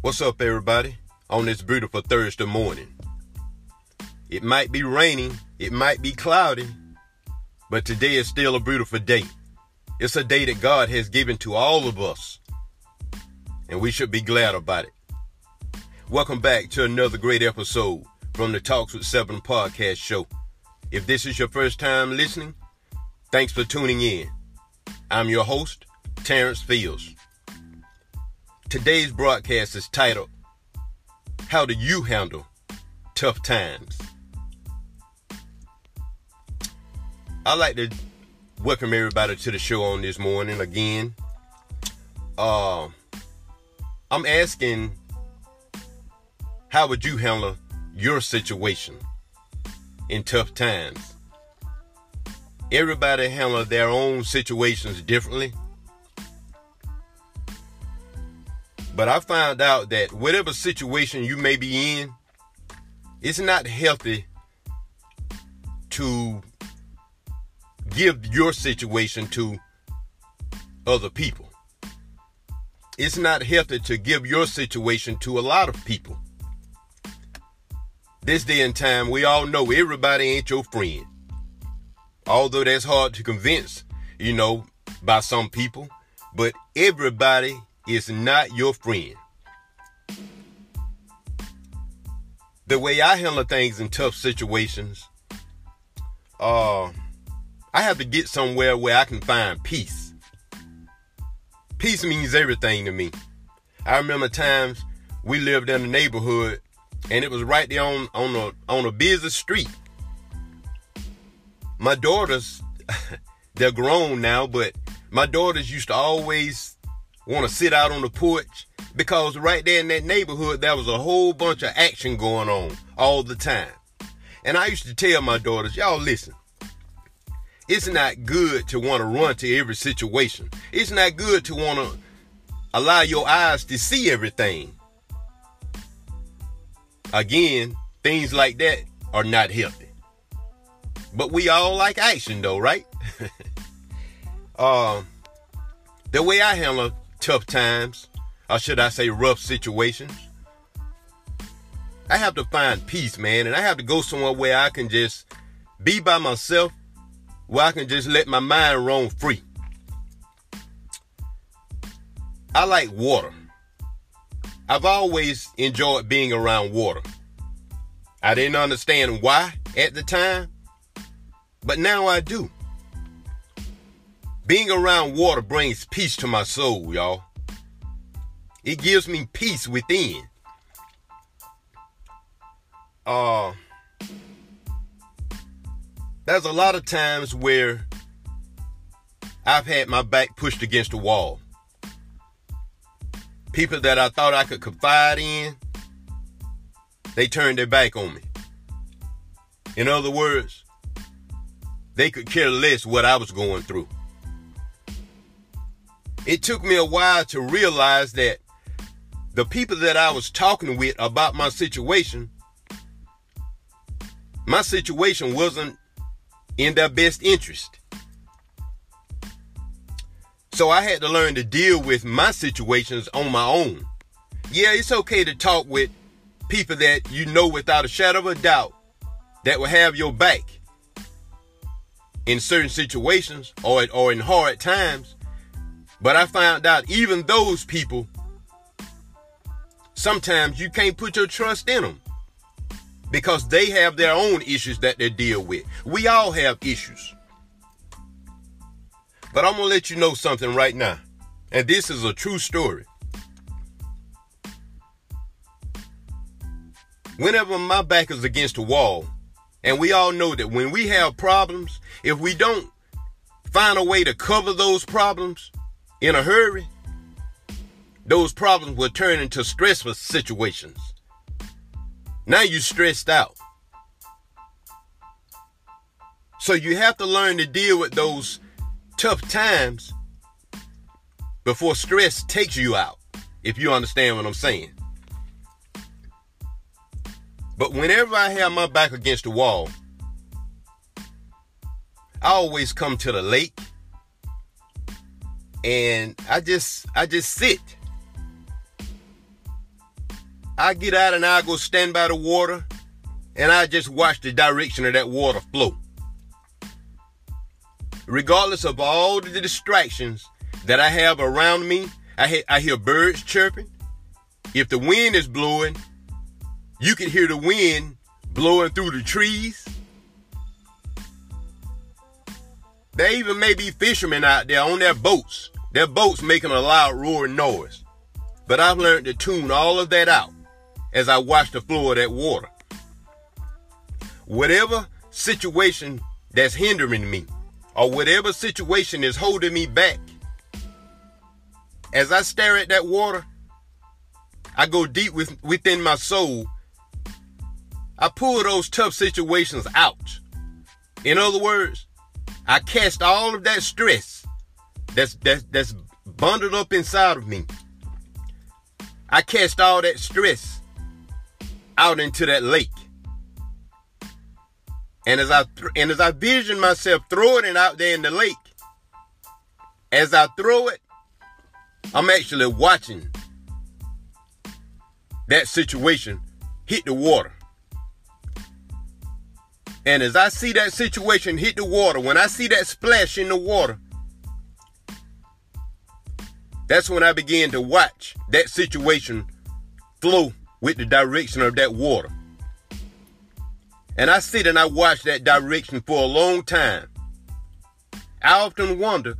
What's up, everybody, on this beautiful Thursday morning? It might be raining, it might be cloudy, but today is still a beautiful day. It's a day that God has given to all of us, and we should be glad about it. Welcome back to another great episode from the Talks with Seven podcast show. If this is your first time listening, thanks for tuning in. I'm your host, Terrence Fields. Today's broadcast is titled, How Do You Handle Tough Times? I'd like to welcome everybody to the show on this morning again. Uh, I'm asking, how would you handle your situation in tough times? Everybody handle their own situations differently. But I found out that whatever situation you may be in, it's not healthy to give your situation to other people. It's not healthy to give your situation to a lot of people. This day and time, we all know everybody ain't your friend. Although that's hard to convince, you know, by some people, but everybody is not your friend. The way I handle things in tough situations, uh, I have to get somewhere where I can find peace. Peace means everything to me. I remember times we lived in a neighborhood and it was right there on on a on a busy street. My daughters, they're grown now, but my daughters used to always want to sit out on the porch because right there in that neighborhood there was a whole bunch of action going on all the time. And I used to tell my daughters, y'all listen. It's not good to want to run to every situation. It's not good to want to allow your eyes to see everything. Again, things like that are not healthy. But we all like action though, right? um, the way I handle tough times, or should I say rough situations, I have to find peace, man, and I have to go somewhere where I can just be by myself, where I can just let my mind roam free. I like water. I've always enjoyed being around water. I didn't understand why at the time, but now I do. Being around water brings peace to my soul, y'all. It gives me peace within. Uh, there's a lot of times where I've had my back pushed against the wall. People that I thought I could confide in, they turned their back on me. In other words, they could care less what I was going through it took me a while to realize that the people that I was talking with about my situation, my situation wasn't in their best interest. So I had to learn to deal with my situations on my own. Yeah, it's okay to talk with people that you know without a shadow of a doubt that will have your back in certain situations or, or in hard times. But I found out even those people, sometimes you can't put your trust in them because they have their own issues that they deal with. We all have issues. But I'm going to let you know something right now. And this is a true story. Whenever my back is against the wall, and we all know that when we have problems, if we don't find a way to cover those problems, in a hurry, those problems will turn into stressful situations. Now you're stressed out. So you have to learn to deal with those tough times before stress takes you out, if you understand what I'm saying. But whenever I have my back against the wall, I always come to the lake and I just I just sit. I get out and I go stand by the water and I just watch the direction of that water flow. Regardless of all the distractions that I have around me, I, hear, I hear birds chirping. If the wind is blowing, you can hear the wind blowing through the trees. There even may be fishermen out there on their boats. Their boats making a loud roaring noise. But I've learned to tune all of that out as I watch the flow of that water. Whatever situation that's hindering me, or whatever situation is holding me back, as I stare at that water, I go deep with, within my soul. I pull those tough situations out. In other words, I cast all of that stress that's that's that's bundled up inside of me. I cast all that stress out into that lake. And as I th- and as I vision myself throwing it out there in the lake, as I throw it, I'm actually watching that situation hit the water. And as I see that situation hit the water, when I see that splash in the water, that's when I began to watch that situation flow with the direction of that water. And I sit and I watch that direction for a long time. I often wonder,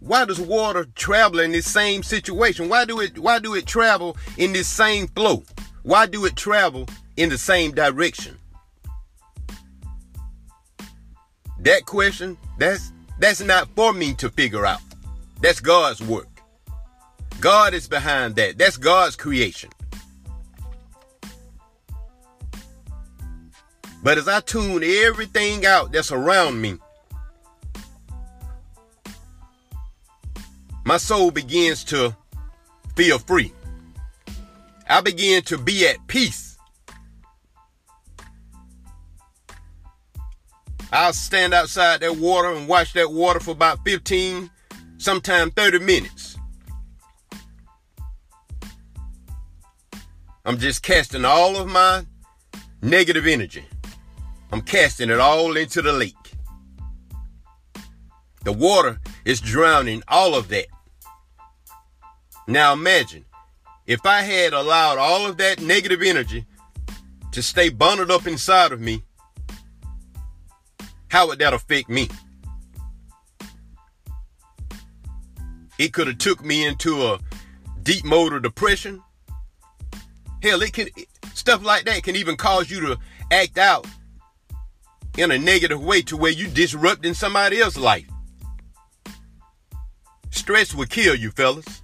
why does water travel in this same situation? Why do it why do it travel in this same flow? Why do it travel in the same direction? That question, that's that's not for me to figure out. That's God's work. God is behind that. That's God's creation. But as I tune everything out that's around me, my soul begins to feel free. I begin to be at peace. I'll stand outside that water and watch that water for about 15, sometimes 30 minutes. I'm just casting all of my negative energy. I'm casting it all into the lake. The water is drowning all of that. Now imagine if I had allowed all of that negative energy to stay bundled up inside of me, how would that affect me? It could have took me into a deep mode of depression. Hell, it can stuff like that can even cause you to act out in a negative way to where you disrupting somebody else's life. Stress will kill you, fellas.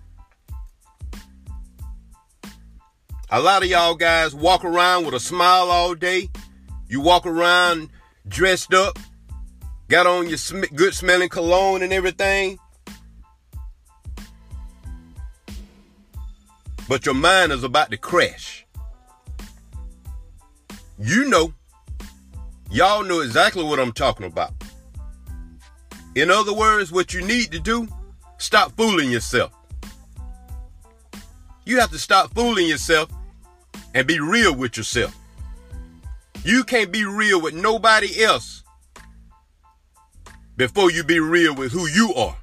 A lot of y'all guys walk around with a smile all day. You walk around dressed up, got on your sm- good smelling cologne and everything. But your mind is about to crash. You know Y'all know exactly what I'm talking about. In other words, what you need to do, stop fooling yourself. You have to stop fooling yourself and be real with yourself. You can't be real with nobody else before you be real with who you are.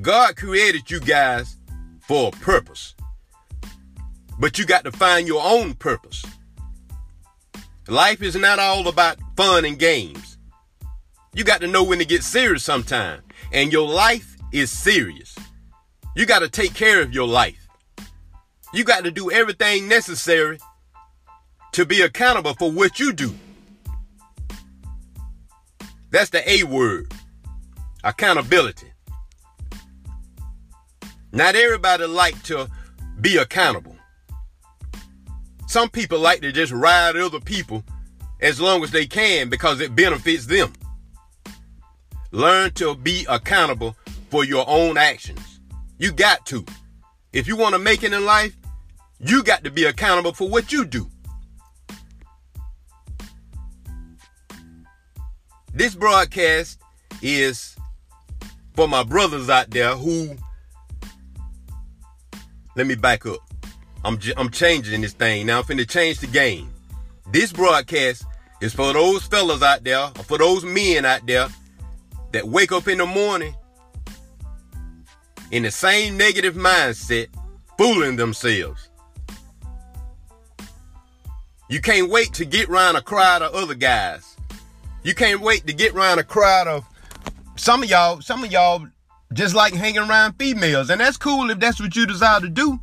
God created you guys for a purpose. But you got to find your own purpose. Life is not all about fun and games. You got to know when to get serious sometime. And your life is serious. You got to take care of your life. You got to do everything necessary to be accountable for what you do. That's the A word. Accountability. Not everybody like to be accountable. Some people like to just ride other people as long as they can because it benefits them. Learn to be accountable for your own actions. You got to. If you want to make it in life, you got to be accountable for what you do. This broadcast is for my brothers out there who, let me back up. I'm j- I'm changing this thing now. I'm finna change the game. This broadcast is for those fellas out there, or for those men out there that wake up in the morning in the same negative mindset, fooling themselves. You can't wait to get around a crowd of other guys. You can't wait to get around a crowd of some of y'all, some of y'all just like hanging around females, and that's cool if that's what you desire to do.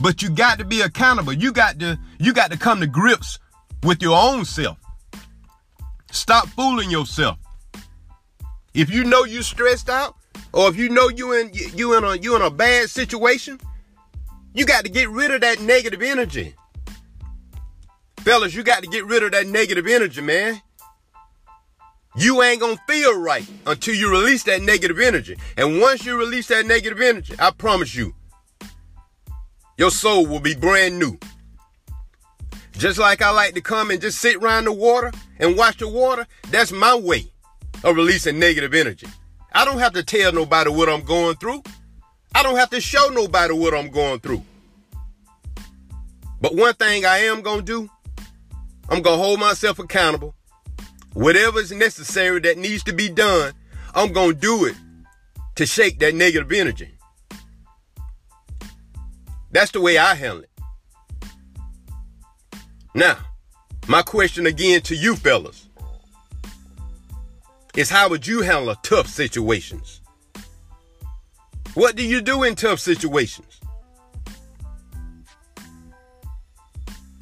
But you got to be accountable. You got to you got to come to grips with your own self. Stop fooling yourself. If you know you stressed out, or if you know you in you in a you in a bad situation, you got to get rid of that negative energy. Fellas, you got to get rid of that negative energy, man. You ain't gonna feel right until you release that negative energy. And once you release that negative energy, I promise you, your soul will be brand new. Just like I like to come and just sit around the water and watch the water, that's my way of releasing negative energy. I don't have to tell nobody what I'm going through. I don't have to show nobody what I'm going through. But one thing I am going to do, I'm going to hold myself accountable. Whatever is necessary that needs to be done, I'm going to do it to shake that negative energy. That's the way I handle it. Now, my question again to you fellas is how would you handle tough situations? What do you do in tough situations?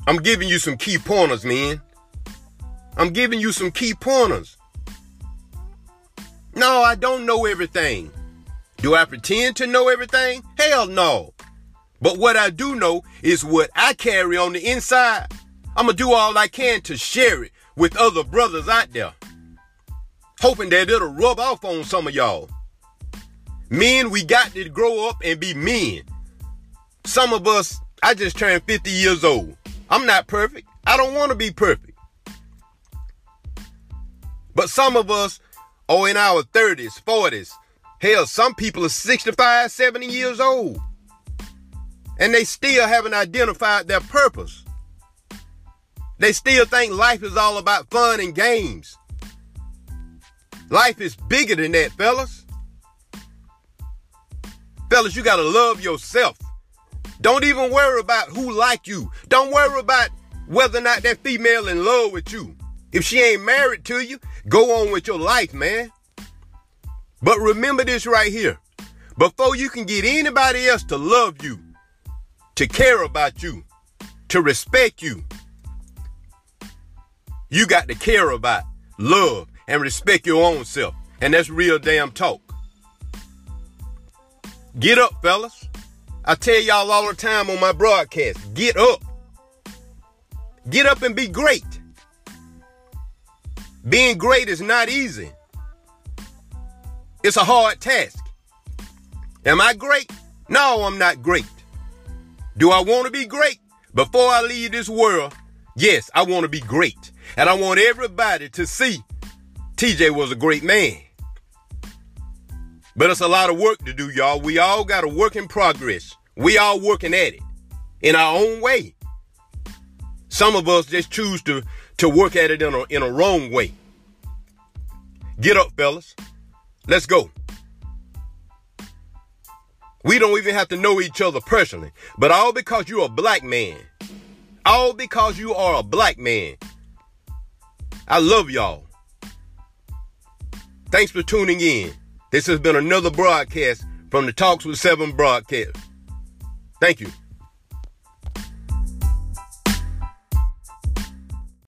I'm giving you some key pointers, man. I'm giving you some key pointers. No, I don't know everything. Do I pretend to know everything? Hell no. But what I do know is what I carry on the inside. I'm going to do all I can to share it with other brothers out there. Hoping that it'll rub off on some of y'all. Men, we got to grow up and be men. Some of us, I just turned 50 years old. I'm not perfect. I don't want to be perfect. But some of us are in our 30s, 40s. Hell, some people are 65, 70 years old. And they still haven't identified their purpose. They still think life is all about fun and games. Life is bigger than that, fellas. Fellas, you gotta love yourself. Don't even worry about who like you. Don't worry about whether or not that female in love with you. If she ain't married to you, go on with your life, man. But remember this right here. Before you can get anybody else to love you, to care about you, to respect you, you got to care about, love, and respect your own self. And that's real damn talk. Get up, fellas. I tell y'all all the time on my broadcast get up. Get up and be great. Being great is not easy, it's a hard task. Am I great? No, I'm not great. Do I want to be great? Before I leave this world, yes, I want to be great. And I want everybody to see TJ was a great man. But it's a lot of work to do, y'all. We all got a work in progress. We all working at it in our own way. Some of us just choose to, to work at it in a, in a wrong way. Get up, fellas. Let's go. We don't even have to know each other personally, but all because you're a black man. All because you are a black man. I love y'all. Thanks for tuning in. This has been another broadcast from the Talks with Seven broadcast. Thank you.